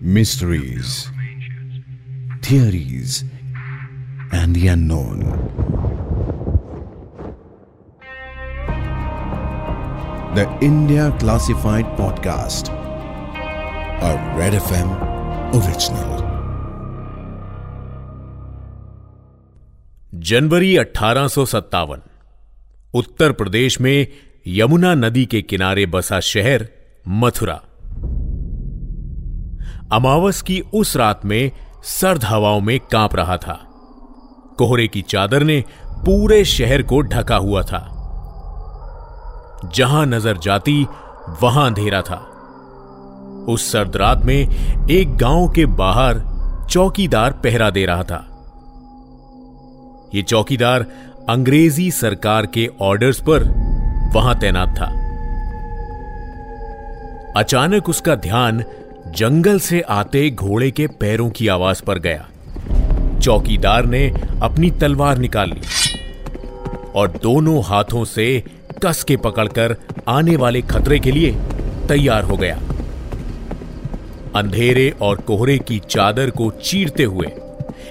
mysteries, theories, and the unknown. The India Classified Podcast, a Red FM original. जनवरी अठारह सौ सत्तावन उत्तर प्रदेश में यमुना नदी के किनारे बसा शहर मथुरा अमावस की उस रात में सर्द हवाओं में काँप रहा था। कोहरे की चादर ने पूरे शहर को ढका हुआ था। जहाँ नज़र जाती, वहाँ अंधेरा था। उस सर्द रात में एक गाँव के बाहर चौकीदार पहरा दे रहा था। यह चौकीदार अंग्रेज़ी सरकार के ऑर्डर्स पर वहाँ तैनात था। अचानक उसका ध्यान जंगल से आते घोड़े के पैरों की आवाज़ पर गया। चौकीदार ने अपनी तलवार निकाल ली और दोनों हाथों से कस के पकड़कर आने वाले खतरे के लिए तैयार हो गया। अंधेरे और कोहरे की चादर को चीरते हुए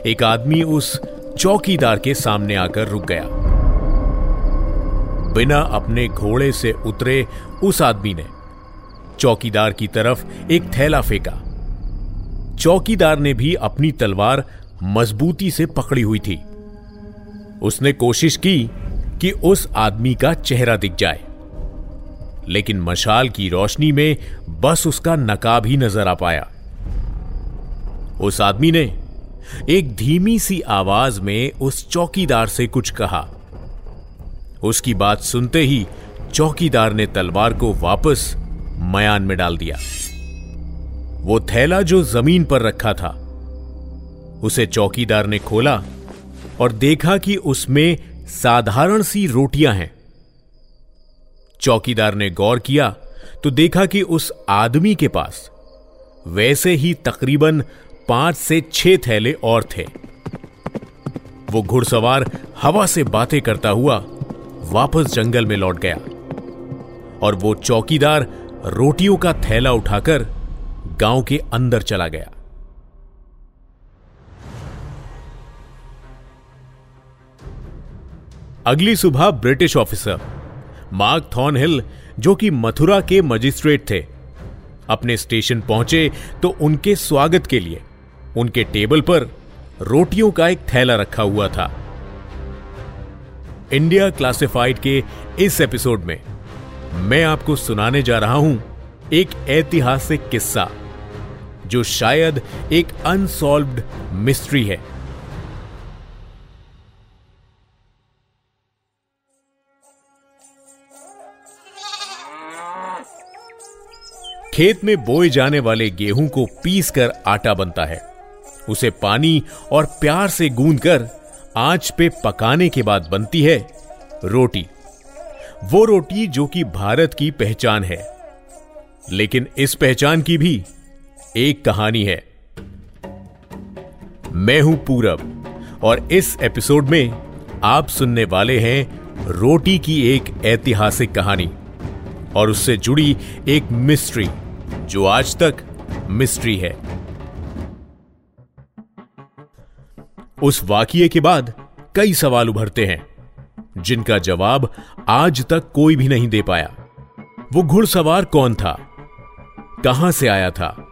एक आदमी उस चौकीदार के सामने आकर रुक गया। बिना अपने घोड़े से उतरे उस आदमी ने चौकीदार की तरफ़ एक थैला फेंका। चौकीदार ने भी अपनी तलवार मजबूती से पकड़ी हुई थी। उसने कोशिश की कि उस आदमी का चेहरा दिख जाए, लेकिन मशाल की रोशनी में बस उसका नकाब ही नज़र आ पाया। उस आदमी ने एक धीमी सी आवाज़ में उस चौकीदार से कुछ कहा। उसकी बात सुनते ही चौकीदार ने तलवार को वापस मयान में डाल दिया। वो थैला जो ज़मीन पर रखा था, उसे चौकीदार ने खोला और देखा कि उसमें साधारण सी रोटियाँ हैं। चौकीदार ने गौर किया तो देखा कि उस आदमी के पास वैसे ही तकरीबन पाँच से छह थैले और थे। वो घुड़सवार हवा से बातें करता हुआ वापस जंगल में लौट गया और वो चौकीदार रोटियों का थैला उठाकर गाँव के अंदर चला गया। अगली सुबह ब्रिटिश ऑफिसर मार्क थॉर्नहिल, जो कि मथुरा के मजिस्ट्रेट थे, अपने स्टेशन पहुँचे तो उनके स्वागत के लिए उनके टेबल पर रोटियों का एक थैला रखा हुआ था। इंडिया क्लासिफाइड के इस एपिसोड में मैं आपको सुनाने जा रहा हूँ एक ऐतिहासिक किस्सा, जो शायद एक अनसॉल्व्ड मिस्ट्री है। खेत में बोए जाने वाले गेहूँ को पीसकर आटा बनता है। उसे पानी और प्यार से गूंद कर आँच पे पकाने के बाद बनती है रोटी। वो रोटी जो कि भारत की पहचान है। लेकिन इस पहचान की भी एक कहानी है। मैं हूँ पूरब, और इस एपिसोड में आप सुनने वाले हैं रोटी की एक ऐतिहासिक कहानी, और उससे जुड़ी एक मिस्ट्री जो आज तक मिस्ट्री है। उस वाकिये के बाद कई सवाल उभरते हैं। जिनका जवाब आज तक कोई भी नहीं दे पाया। वो घुड़सवार कौन था? कहाँ से आया था?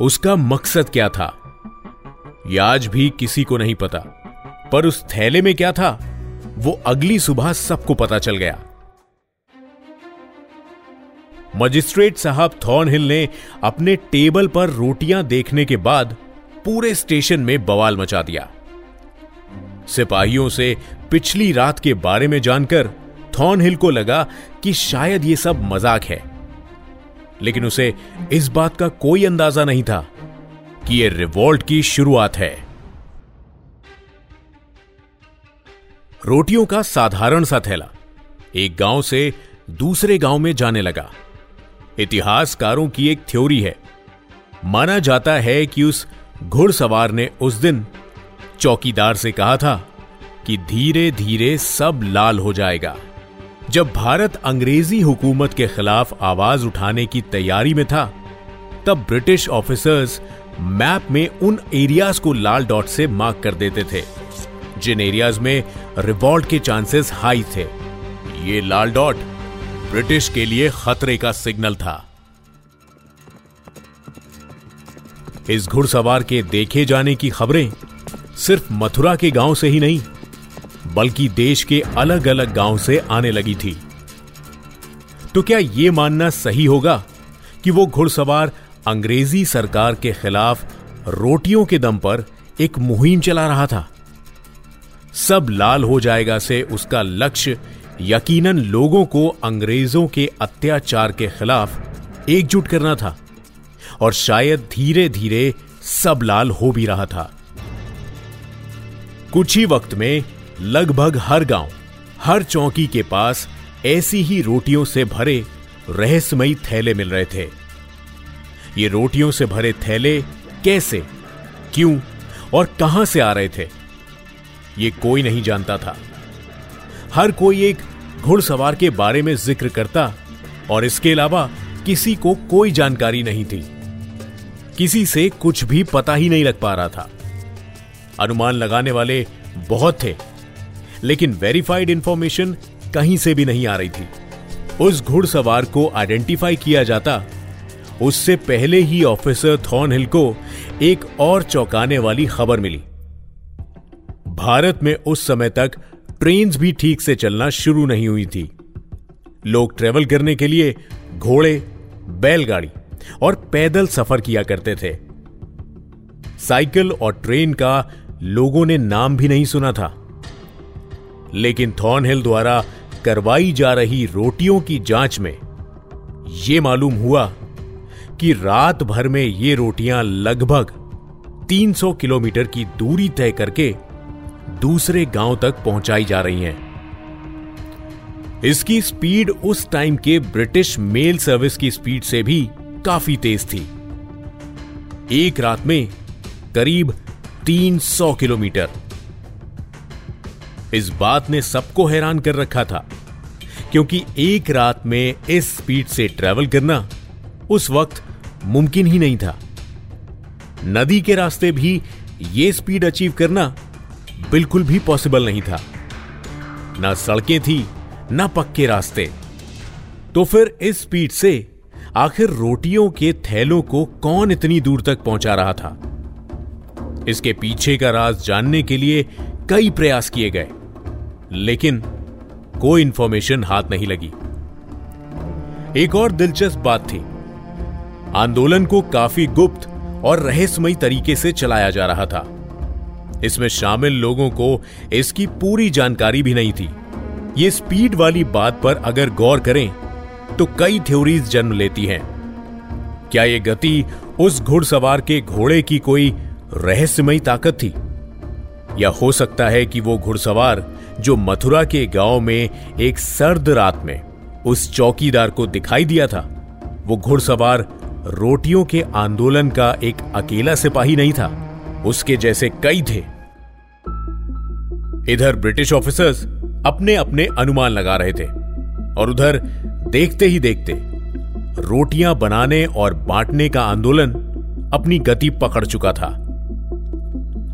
उसका मकसद क्या था? यह आज भी किसी को नहीं पता, पर उस थैले में क्या था? वो अगली सुबह सबको पता चल गया। मजिस्ट्रेट साहब थॉर्नहिल ने अपने टेबल पर रोटियाँ देखने के बाद पूरे स्टेशन में बवाल मचा दिया। सिपाहियों से पिछली रात के बारे में जानकर थॉर्नहिल को लगा कि शायद यह सब मज़ाक है। लेकिन उसे इस बात का कोई अंदाज़ा नहीं था कि यह रिवॉल्ट की शुरुआत है। रोटियों का साधारण सा थैला एक गाँव से दूसरे गाँव में जाने लगा। इतिहासकारों की एक थ्योरी है। माना जाता है कि उस घुड़सवार ने उस दिन चौकीदार से कहा था कि धीरे धीरे सब लाल हो जाएगा। जब भारत अंग्रेज़ी हुकूमत के खिलाफ आवाज़ उठाने की तैयारी में था, तब ब्रिटिश ऑफिसर्स मैप में उन एरियाज़ को लाल डॉट से मार्क कर देते थे, जिन एरियाज़ में रिवॉल्ट के चांसेस हाई थे। ये लाल डॉट ब्रिटिश के लिए खतरे का सिग्नल था। इस घुड़सवार के देखे जाने की खबरें सिर्फ़ मथुरा के गाँव से ही नहीं, बल्कि देश के अलग अलग गाँव से आने लगी थी। तो क्या यह मानना सही होगा कि वो घुड़सवार अंग्रेज़ी सरकार के खिलाफ रोटियों के दम पर एक मुहिम चला रहा था? सब लाल हो जाएगा से उसका लक्ष्य यकीनन लोगों को अंग्रेज़ों के अत्याचार के खिलाफ एकजुट करना था, और शायद धीरे धीरे सब लाल हो भी रहा था। कुछ ही वक्त में लगभग हर गाँव, हर चौकी के पास ऐसी ही रोटियों से भरे रहस्यमयी थैले मिल रहे थे। ये रोटियों से भरे थैले कैसे, क्यों और कहाँ से आ रहे थे, ये कोई नहीं जानता था। हर कोई एक घुड़सवार के बारे में ज़िक्र करता और इसके अलावा किसी को कोई जानकारी नहीं थी। किसी से कुछ भी पता ही नहीं लग पा रहा था। अनुमान लगाने वाले बहुत थे। लेकिन वेरीफाइड इंफॉर्मेशन कहीं से भी नहीं आ रही थी। उस घुड़सवार को आइडेंटिफाई किया जाता। उससे पहले ही ऑफिसर थॉर्नहिल को एक और चौंकाने वाली खबर मिली। भारत में उस समय तक ट्रेन भी ठीक से चलना शुरू नहीं हुई थी। लोग ट्रेवल करने के लिए घोड़े, बैलगाड़ी और पैदल सफ़र किया करते थे। साइकिल और ट्रेन का लोगों ने नाम भी नहीं सुना था। लेकिन थॉर्नहिल द्वारा करवाई जा रही रोटियों की जाँच में यह मालूम हुआ कि रात भर में ये रोटियाँ लगभग 300 किलोमीटर की दूरी तय करके दूसरे गाँव तक पहुंचाई जा रही हैं। इसकी स्पीड उस टाइम के ब्रिटिश मेल सर्विस की स्पीड से भी काफ़ी तेज थी। एक रात में करीब 300 किलोमीटर। इस बात ने सबको हैरान कर रखा था, क्योंकि एक रात में इस स्पीड से ट्रेवल करना उस वक्त मुमकिन ही नहीं था। नदी के रास्ते भी यह स्पीड अचीव करना बिल्कुल भी पॉसिबल नहीं था। ना सड़कें थी, ना पक्के रास्ते। तो फिर इस स्पीड से आखिर रोटियों के थैलों को कौन इतनी दूर तक पहुँचा रहा था? इसके पीछे का राज जानने के लिए कई प्रयास किए गए, लेकिन कोई इंफॉर्मेशन हाथ नहीं लगी। एक और दिलचस्प बात थी, आंदोलन को काफ़ी गुप्त और रहस्यमयी तरीके से चलाया जा रहा था। इसमें शामिल लोगों को इसकी पूरी जानकारी भी नहीं थी। ये स्पीड वाली बात पर अगर गौर करें तो कई थ्योरीज जन्म लेती हैं। क्या यह गति उस घुड़सवार के घोड़े की कोई रहस्यमयी ताकत थी। या हो सकता है कि वो घुड़सवार जो मथुरा के गाँव में एक सर्द रात में उस चौकीदार को दिखाई दिया था, वो घुड़सवार रोटियों के आंदोलन का एक अकेला सिपाही नहीं था, उसके जैसे कई थे। इधर ब्रिटिश ऑफिसर्स अपने अपने अनुमान लगा रहे थे और उधर देखते ही देखते रोटियाँ बनाने और बांटने का आंदोलन अपनी गति पकड़ चुका था।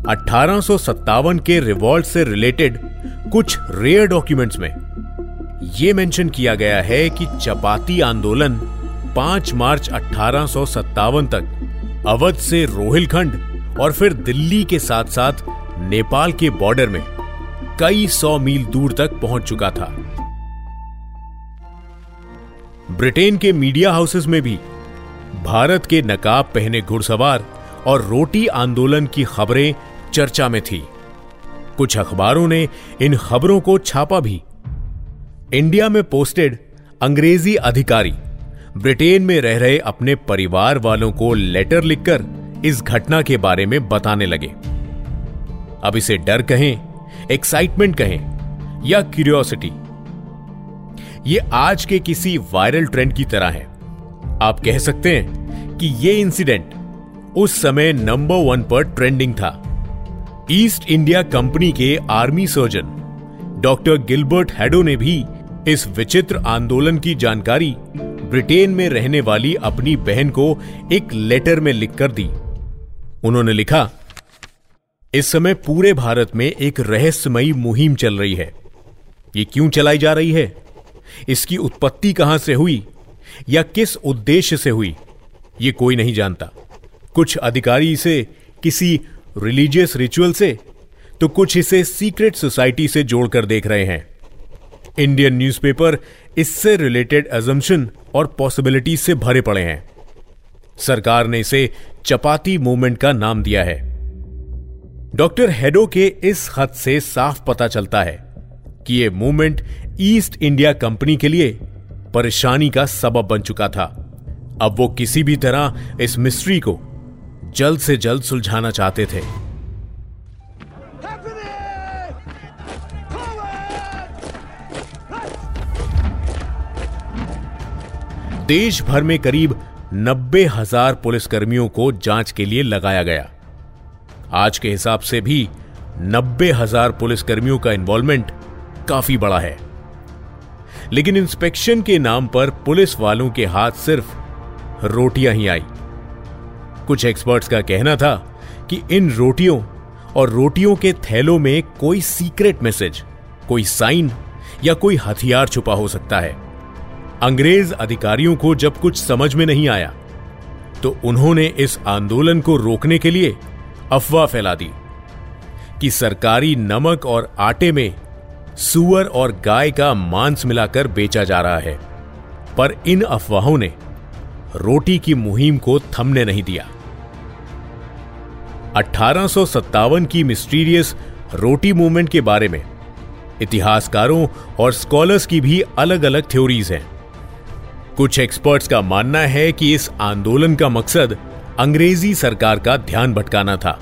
अठारह के रिवॉल्ट से रिलेटेड कुछ रेयर डॉक्यूमेंट्स में यह मेंशन किया गया है कि चपाती आंदोलन 5 मार्च अठारह सौ सत्तावन तक अवध से रोहिलखंड और फिर दिल्ली के साथ साथ नेपाल के बॉर्डर में कई सौ मील दूर तक पहुँच चुका था। ब्रिटेन के मीडिया हाउसेस में भी भारत के नकाब पहने घुड़सवार और रोटी आंदोलन की खबरें चर्चा में थी। कुछ अखबारों ने इन खबरों को छापा भी। इंडिया में पोस्टेड अंग्रेज़ी अधिकारी, ब्रिटेन में रह रहे अपने परिवार वालों को लेटर लिखकर इस घटना के बारे में बताने लगे। अब इसे डर कहें, एक्साइटमेंट कहें, या क्यूरियोसिटी। ये आज के किसी वायरल ट्रेंड की तरह है। आप कह सकते हैं कि यह इंसिडेंट उस समय नंबर वन पर ट्रेंडिंग था। ईस्ट इंडिया कंपनी के army surgeon, doctor Gilbert Hadow ने भी इस विचित्र आंदोलन की जानकारी ब्रिटेन में रहने वाली अपनी बहन को एक लेटर में लिखकर दी। उन्होंने लिखा, इस समय पूरे भारत में एक रहस्यमयी मुहिम चल रही है। ये क्यों चलाई जा रही है? इसकी उत्पत्ति कहाँ से हुई? या किस उद्देश्य से हुई? ये कोई नहीं जानता। कुछ अधिकारी इसे किसी रिलीजियस रिचुअल से तो कुछ इसे सीक्रेट सोसाइटी से जोड़कर देख रहे हैं। इंडियन न्यूज़पेपर इससे रिलेटेड एजम्पन और पॉसिबिलिटी से भरे पड़े हैं। सरकार ने इसे चपाती मूवमेंट का नाम दिया है। डॉक्टर हेडो के इस खत से साफ़ पता चलता है कि यह मूवमेंट ईस्ट इंडिया कंपनी के लिए परेशानी का सबब बन चुका था। अब वो किसी भी तरह इस मिस्ट्री को जल्द से जल्द सुलझाना चाहते थे। देश भर में करीब नब्बे हज़ार पुलिसकर्मियों को जाँच के लिए लगाया गया। आज के हिसाब से भी नब्बे हज़ार पुलिसकर्मियों का इन्वॉल्वमेंट काफ़ी बड़ा है। लेकिन इंस्पेक्शन के नाम पर पुलिस वालों के हाथ सिर्फ़ रोटियाँ ही आई। कुछ एक्सपर्ट्स का कहना था कि इन रोटियों और रोटियों के थैलों में कोई सीक्रेट मैसेज कोई साइन या कोई हथियार छुपा हो सकता है। अंग्रेज़ अधिकारियों को जब कुछ समझ में नहीं आया तो उन्होंने इस आंदोलन को रोकने के लिए अफवाह फैला दी कि सरकारी नमक और आटे में सुअर और गाय का मांस मिलाकर बेचा जा रहा है। पर इन अफवाहों ने रोटी की मुहिम को थमने नहीं दिया। अठारह की मिस्टीरियस रोटी मूवमेंट के बारे में। इतिहासकारों और स्कॉलर्स की भी अलग अलग थ्योरीज हैं। कुछ एक्सपर्ट्स का मानना है कि इस आंदोलन का मकसद अंग्रेज़ी सरकार का ध्यान भटकाना था,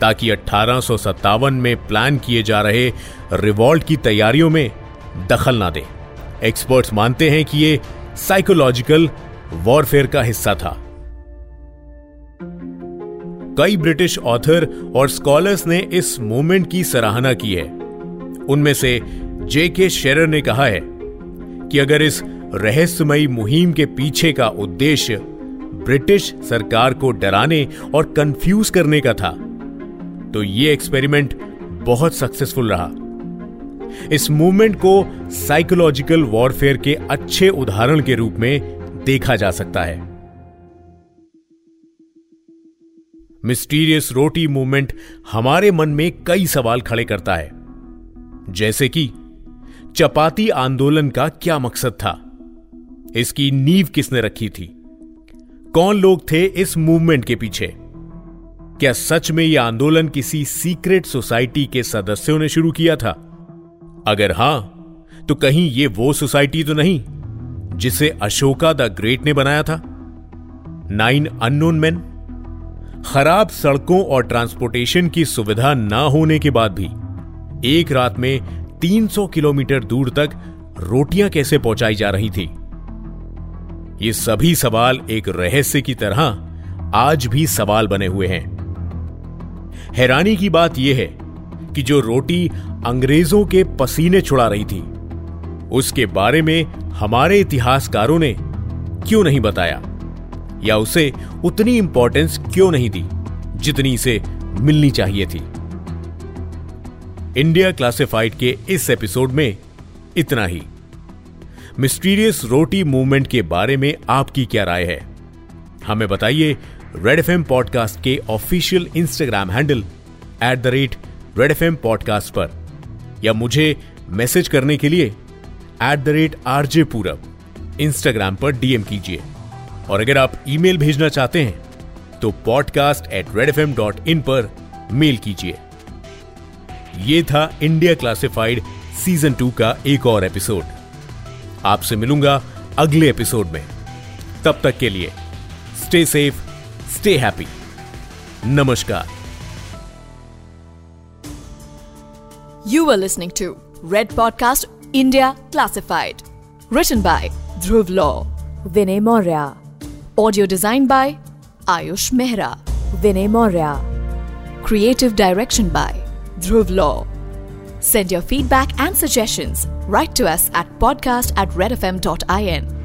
ताकि अठारह में प्लान किए जा रहे रिवॉल्ट की तैयारियों में दखल ना दे। एक्सपर्ट्स मानते हैं कि यह साइकोलॉजिकल वॉरफेयर का हिस्सा था। कई ब्रिटिश ऑथर और स्कॉलर्स ने इस मूवमेंट की सराहना की है। उनमें से जे के शेरर ने कहा है कि अगर इस रहस्यमयी मुहिम के पीछे का उद्देश्य ब्रिटिश सरकार को डराने और कंफ्यूज करने का था तो यह एक्सपेरिमेंट बहुत सक्सेसफुल रहा। इस मूवमेंट को साइकोलॉजिकल वॉरफेयर के अच्छे उदाहरण के रूप में देखा जा सकता है। मिस्टीरियस रोटी मूवमेंट हमारे मन में कई सवाल खड़े करता है। जैसे कि, चपाती आंदोलन का क्या मकसद था? इसकी नींव किसने रखी थी? कौन लोग थे इस मूवमेंट के पीछे? क्या सच में यह आंदोलन किसी सीक्रेट सोसाइटी के सदस्यों ने शुरू किया था? अगर हाँ तो कहीं यह वो सोसाइटी तो नहीं, जिसे अशोका द ग्रेट ने बनाया था? Nine unknown man? खराब सड़कों और ट्रांसपोर्टेशन की सुविधा ना होने के बाद भी एक रात में 300 किलोमीटर दूर तक रोटियाँ कैसे पहुंचाई जा रही थी? ये सभी सवाल एक रहस्य की तरह आज भी सवाल बने हुए हैं। हैरानी की बात यह है कि जो रोटी अंग्रेज़ों के पसीने छुड़ा रही थी, उसके बारे में हमारे इतिहासकारों ने क्यों नहीं बताया? या उसे उतनी इंपॉर्टेंस क्यों नहीं दी, जितनी इसे मिलनी चाहिए थी। इंडिया क्लासिफाइड के इस एपिसोड में इतना ही। मिस्टीरियस रोटी मूवमेंट के बारे में आपकी क्या राय है? हमें बताइए रेड एफएम पॉडकास्ट के official Instagram handle at the rate Red FM podcast पर, या मुझे मैसेज करने के लिए at the rate RJ Purab Instagram पर डीएम कीजिए। और अगर आप ईमेल भेजना चाहते हैं तो podcast at Red F M dot in पर मेल कीजिए यह था इंडिया क्लासिफाइड सीज़न टू का एक और एपिसोड आपसे मिलूँगा अगले एपिसोड में तब तक के लिए स्टे सेफ़ स्टे हैप्पी नमस्कार you were listening to Red podcast India Classified. Written by Dhruv Law. Vinay Maurya. Audio designed by Ayush Mehra. Vinay Maurya. Creative direction by Dhruv Law. Send your feedback and suggestions. Write to us at podcast at redfm.in.